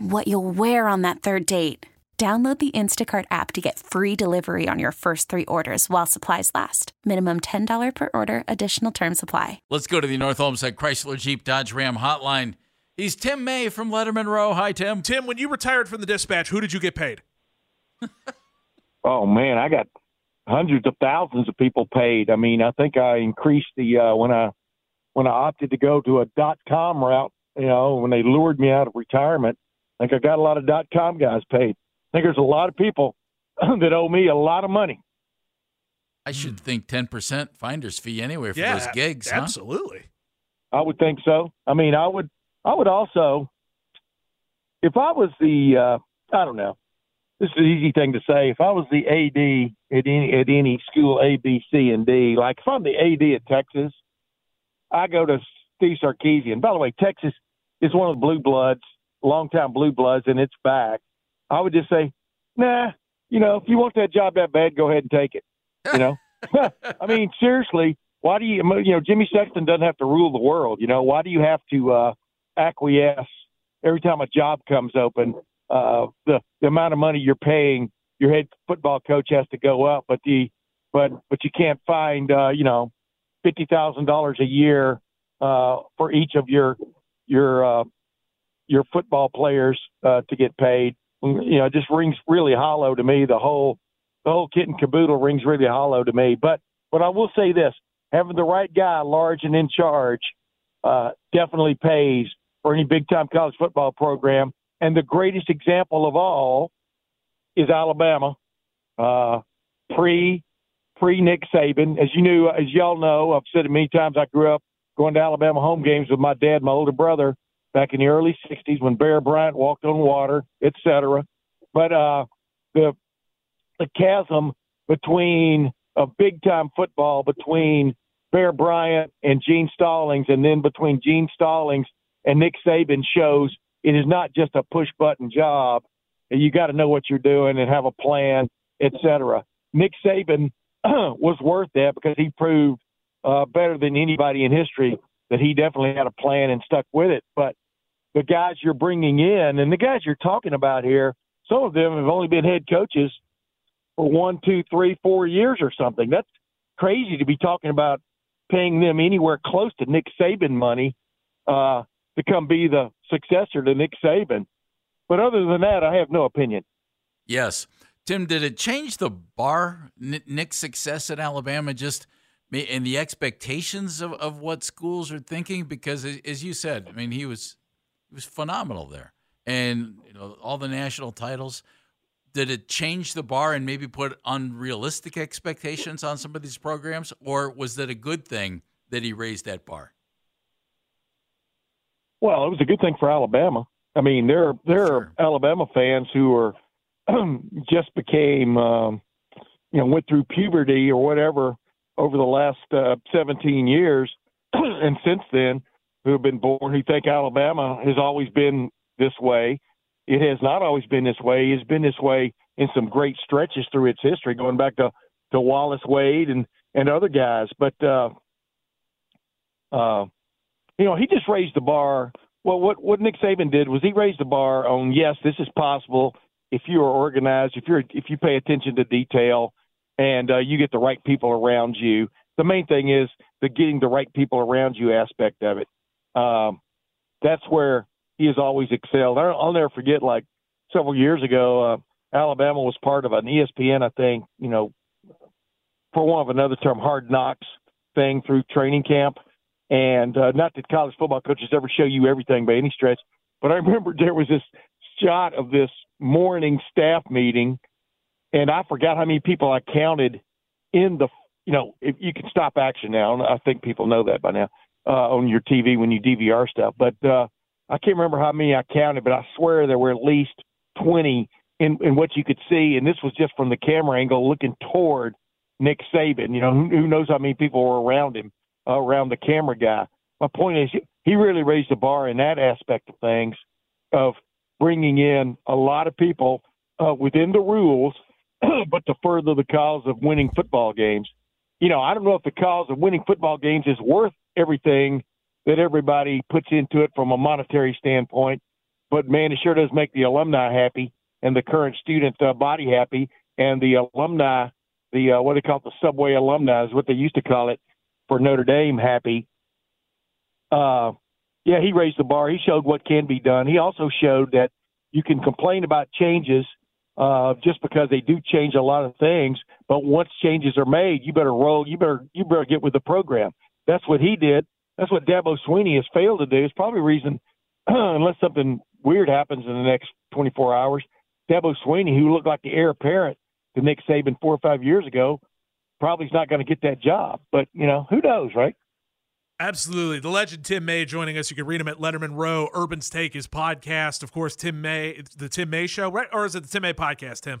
what you'll wear on that third date. Download the Instacart app to get free delivery on your first three orders while supplies last. Minimum $10 per order, additional term supply. Let's go to the North Olmsted Chrysler Jeep Dodge Ram hotline. He's Tim May from Letterman Row. Hi, Tim. Tim, when you retired from the dispatch, who did you get paid? oh, man, I got hundreds of thousands of people paid. I mean, I think I increased the, uh, when I, when I opted to go to a dot com route, you know, when they lured me out of retirement, I think I got a lot of dot com guys paid. I think there's a lot of people that owe me a lot of money. I should think 10% finder's fee anyway for yeah, those gigs. Absolutely. Huh? I would think so. I mean, I would, I would also, if I was the, uh, I don't know, this is an easy thing to say. If I was the AD at any, at any school A, B, C, and D, like if I'm the AD at Texas, I go to Steve Sarkisian. By the way, Texas is one of the blue bloods, longtime blue bloods, and it's back. I would just say, nah, you know, if you want that job that bad, go ahead and take it. You know, I mean, seriously, why do you, you know, Jimmy Sexton doesn't have to rule the world. You know, why do you have to uh, acquiesce every time a job comes open? Uh, the the amount of money you're paying your head football coach has to go up, but the but but you can't find uh, you know fifty thousand dollars a year uh, for each of your your uh, your football players uh, to get paid you know, it just rings really hollow to me. The whole the whole kit and caboodle rings really hollow to me. But but I will say this: having the right guy, large and in charge, uh, definitely pays for any big time college football program. And the greatest example of all is Alabama, uh, pre pre Nick Saban. As you knew, as y'all know, I've said it many times. I grew up going to Alabama home games with my dad, my older brother back in the early 60s when Bear Bryant walked on water, etc. But uh, the the chasm between a big time football between Bear Bryant and Gene Stallings, and then between Gene Stallings and Nick Saban shows it is not just a push button job. You got to know what you're doing and have a plan, etc. Nick Saban was worth that because he proved uh, better than anybody in history that he definitely had a plan and stuck with it. But the guys you're bringing in and the guys you're talking about here, some of them have only been head coaches for one, two, three, four years or something. That's crazy to be talking about paying them anywhere close to Nick Saban money uh, to come be the successor to Nick Saban. But other than that, I have no opinion. Yes. Tim, did it change the bar, Nick's success at Alabama, just and the expectations of, of what schools are thinking? Because, as you said, I mean, he was he was phenomenal there, and you know all the national titles. Did it change the bar and maybe put unrealistic expectations on some of these programs, or was that a good thing that he raised that bar? Well, it was a good thing for Alabama. I mean, there there sure. are Alabama fans who are just became um, you know went through puberty or whatever over the last uh, 17 years, and since then who have been born who think Alabama has always been this way. It has not always been this way. It's been this way in some great stretches through its history, going back to to Wallace Wade and and other guys. But uh, uh, you know, he just raised the bar. Well, what what Nick Saban did was he raised the bar on yes, this is possible if you are organized, if you're if you pay attention to detail, and uh, you get the right people around you. The main thing is the getting the right people around you aspect of it. Um, that's where he has always excelled. I'll, never forget, like several years ago, uh, Alabama was part of an ESPN, I think, you know, for one of another term, hard knocks thing through training camp. And uh, not that college football coaches ever show you everything by any stretch, but I remember there was this shot of this morning staff meeting, and I forgot how many people I counted in the. You know, if you can stop action now, I think people know that by now uh, on your TV when you DVR stuff. But uh, I can't remember how many I counted, but I swear there were at least twenty in, in what you could see, and this was just from the camera angle looking toward Nick Saban. You know, who, who knows how many people were around him, uh, around the camera guy. My point is, he really raised the bar in that aspect of things, of bringing in a lot of people uh, within the rules, but to further the cause of winning football games. You know, I don't know if the cause of winning football games is worth everything that everybody puts into it from a monetary standpoint, but man, it sure does make the alumni happy and the current student uh, body happy, and the alumni, the uh, what they call it, the subway alumni is what they used to call it for Notre Dame happy. Uh, yeah, he raised the bar. He showed what can be done. He also showed that you can complain about changes uh, just because they do change a lot of things, but once changes are made, you better roll. You better you better get with the program. That's what he did. That's what Dabo Swinney has failed to do. It's probably the reason, unless something weird happens in the next 24 hours, Dabo Swinney, who looked like the heir apparent to Nick Saban four or five years ago, probably is not going to get that job. But you know, who knows, right? Absolutely. The legend Tim May joining us. You can read him at Letterman Row. Urban's Take, his podcast. Of course, Tim May, the Tim May Show, right? Or is it the Tim May podcast, Tim?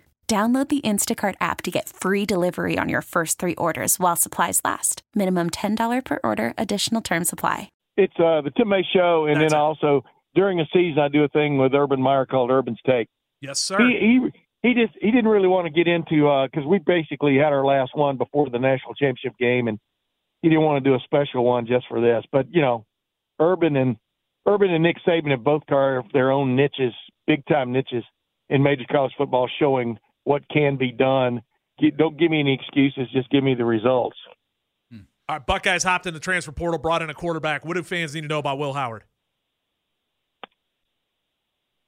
Download the Instacart app to get free delivery on your first three orders while supplies last. Minimum $10 per order, additional term supply. It's uh, the Tim May Show, and That's then it. also during a season, I do a thing with Urban Meyer called Urban's Take. Yes, sir. He, he he just he didn't really want to get into because we basically had our last one before the national championship game, and he didn't want to do a special one just for this. But you know, Urban and Urban and Nick Saban have both carved their own niches, big time niches in major college football, showing what can be done. Don't give me any excuses; just give me the results. All right, Buckeyes hopped in the transfer portal, brought in a quarterback. What do fans need to know about Will Howard?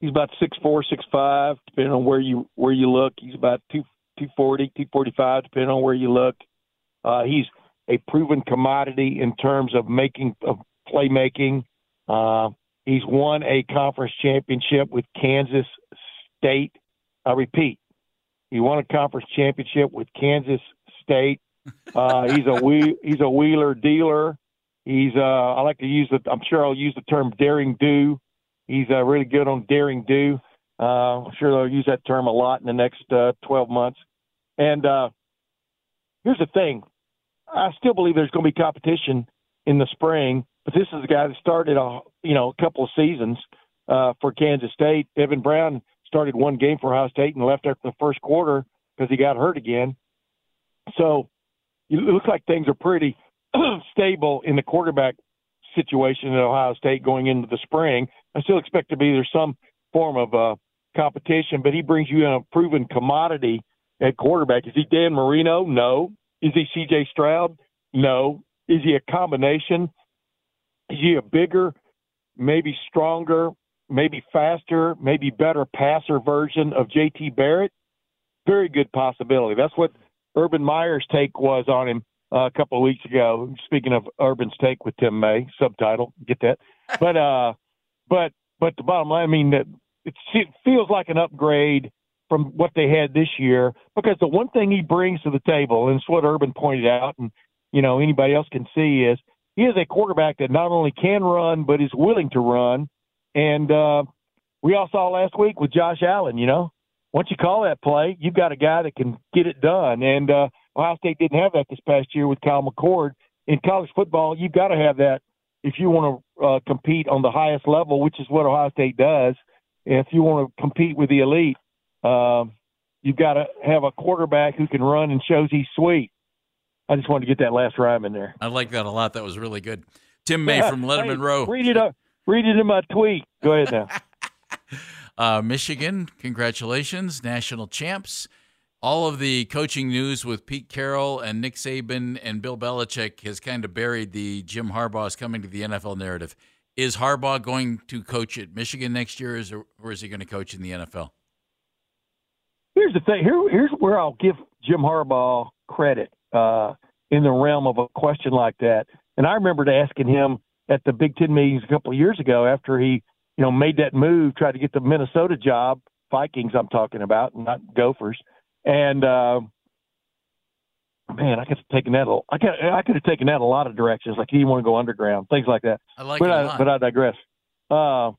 He's about six four, six five, depending on where you where you look. He's about two two forty, two forty five, depending on where you look. Uh, he's a proven commodity in terms of making of playmaking. Uh, he's won a conference championship with Kansas State. I repeat, he won a conference championship with Kansas State. Uh, he's a wheel, he's a wheeler dealer. He's uh, I like to use the I'm sure I'll use the term daring do. He's uh, really good on daring do. Uh, I'm sure they'll use that term a lot in the next uh, 12 months. And uh, here's the thing: I still believe there's going to be competition in the spring, but this is a guy that started a you know a couple of seasons uh, for Kansas State. Evan Brown started one game for Ohio State and left after the first quarter because he got hurt again. So it looks like things are pretty stable in the quarterback situation at Ohio State going into the spring. I still expect to be there's some form of uh, competition, but he brings you in a proven commodity at quarterback. Is he Dan Marino? No. Is he C.J. Stroud? No. Is he a combination? Is he a bigger, maybe stronger, maybe faster, maybe better passer version of J.T. Barrett? Very good possibility. That's what Urban Meyer's take was on him uh, a couple of weeks ago. Speaking of Urban's take with Tim May, subtitle, get that. But uh, but but the bottom line, I mean, it, it feels like an upgrade from what they had this year because the one thing he brings to the table, and it's what Urban pointed out, and you know anybody else can see is he is a quarterback that not only can run but is willing to run, and uh, we all saw last week with Josh Allen. You know, once you call that play, you've got a guy that can get it done, and uh, Ohio State didn't have that this past year with Kyle McCord. In college football, you've got to have that if you want to uh, compete on the highest level, which is what Ohio State does. If you want to compete with the elite, um, you've got to have a quarterback who can run and shows he's sweet. I just wanted to get that last rhyme in there. I like that a lot. That was really good. Tim May from Letterman hey, Row. Read it up. Read it in my tweet. Go ahead now. uh, Michigan, congratulations, national champs. All of the coaching news with Pete Carroll and Nick Saban and Bill Belichick has kind of buried the Jim Harbaugh is coming to the NFL narrative. Is Harbaugh going to coach at Michigan next year, or is he going to coach in the NFL? Here's the thing. Here, here's where I'll give Jim Harbaugh credit uh, in the realm of a question like that. And I remembered asking him at the Big Ten meetings a couple of years ago after he, you know, made that move, tried to get the Minnesota job, Vikings I'm talking about, not Gophers. And uh, man, I could have taken that. A, I could I could have taken that a lot of directions. Like he didn't want to go underground, things like that. I like but it I, a lot. but I digress. Uh,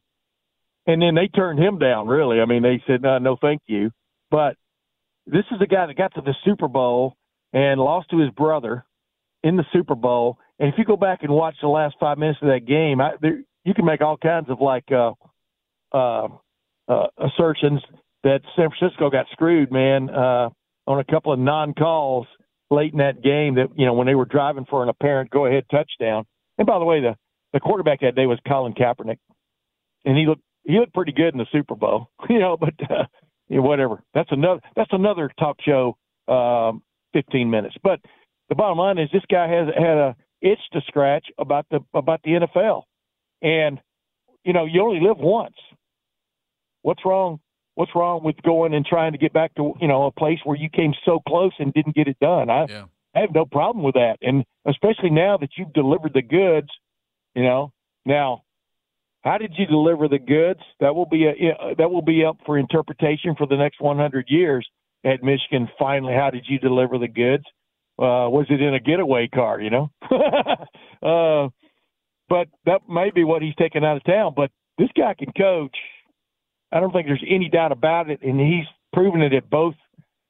and then they turned him down. Really, I mean, they said no, no, thank you. But this is a guy that got to the Super Bowl and lost to his brother in the Super Bowl. And if you go back and watch the last five minutes of that game, I, there, you can make all kinds of like uh, uh, uh, assertions that San Francisco got screwed, man, uh, on a couple of non-calls late in that game. That you know when they were driving for an apparent go-ahead touchdown. And by the way, the the quarterback that day was Colin Kaepernick, and he looked he looked pretty good in the Super Bowl, you know. But uh, you whatever. That's another that's another talk show um, 15 minutes. But the bottom line is this guy has had a itch to scratch about the about the NFL, and you know you only live once. What's wrong? What's wrong with going and trying to get back to you know a place where you came so close and didn't get it done? I Yeah. I have no problem with that, and especially now that you've delivered the goods, you know. Now, how did you deliver the goods? That will be a that will be up for interpretation for the next 100 years at Michigan. Finally, how did you deliver the goods? Uh, was it in a getaway car? You know, uh, but that may be what he's taking out of town. But this guy can coach. I don't think there's any doubt about it, and he's proven it at both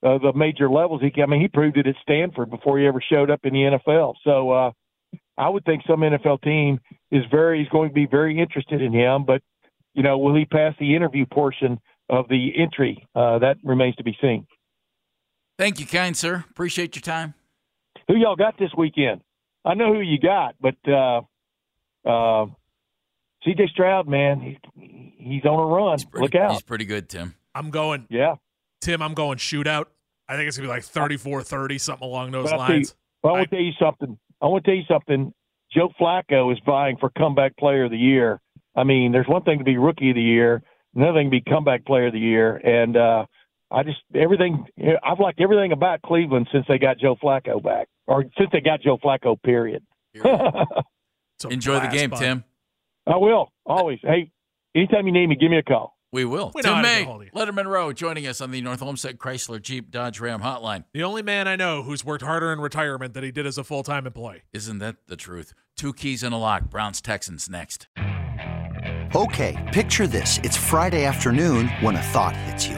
uh, the major levels. He, I mean, he proved it at Stanford before he ever showed up in the NFL. So uh, I would think some NFL team is very is going to be very interested in him. But you know, will he pass the interview portion of the entry? Uh, that remains to be seen. Thank you, kind sir. Appreciate your time. Who y'all got this weekend? I know who you got, but uh, uh, C.J. Stroud, man, he, he's on a run. Pretty, Look out! He's pretty good, Tim. I'm going, yeah. Tim, I'm going shootout. I think it's going to be like 34 30, something along those But I'll you- lines. Well, I I- want to tell you something. I want to tell you something. Joe Flacco is vying for comeback player of the year. I mean, there's one thing to be rookie of the year, another thing to be comeback player of the year, and uh, I just everything. I've liked everything about Cleveland since they got Joe Flacco back, or since they got Joe Flacco. Period. I Enjoy the game, bud. Tim. I will always. Hey, anytime you need me, give me a call. We will. We know Tim how to May, get hold. Letterman Row, joining us on the North Olmsted Chrysler Jeep Dodge Ram Hotline. The only man I know who's worked harder in retirement than he did as a full time employee. Isn't that the truth? Two keys and a lock. Browns Texans next. Okay, picture this. It's Friday afternoon when a thought hits you.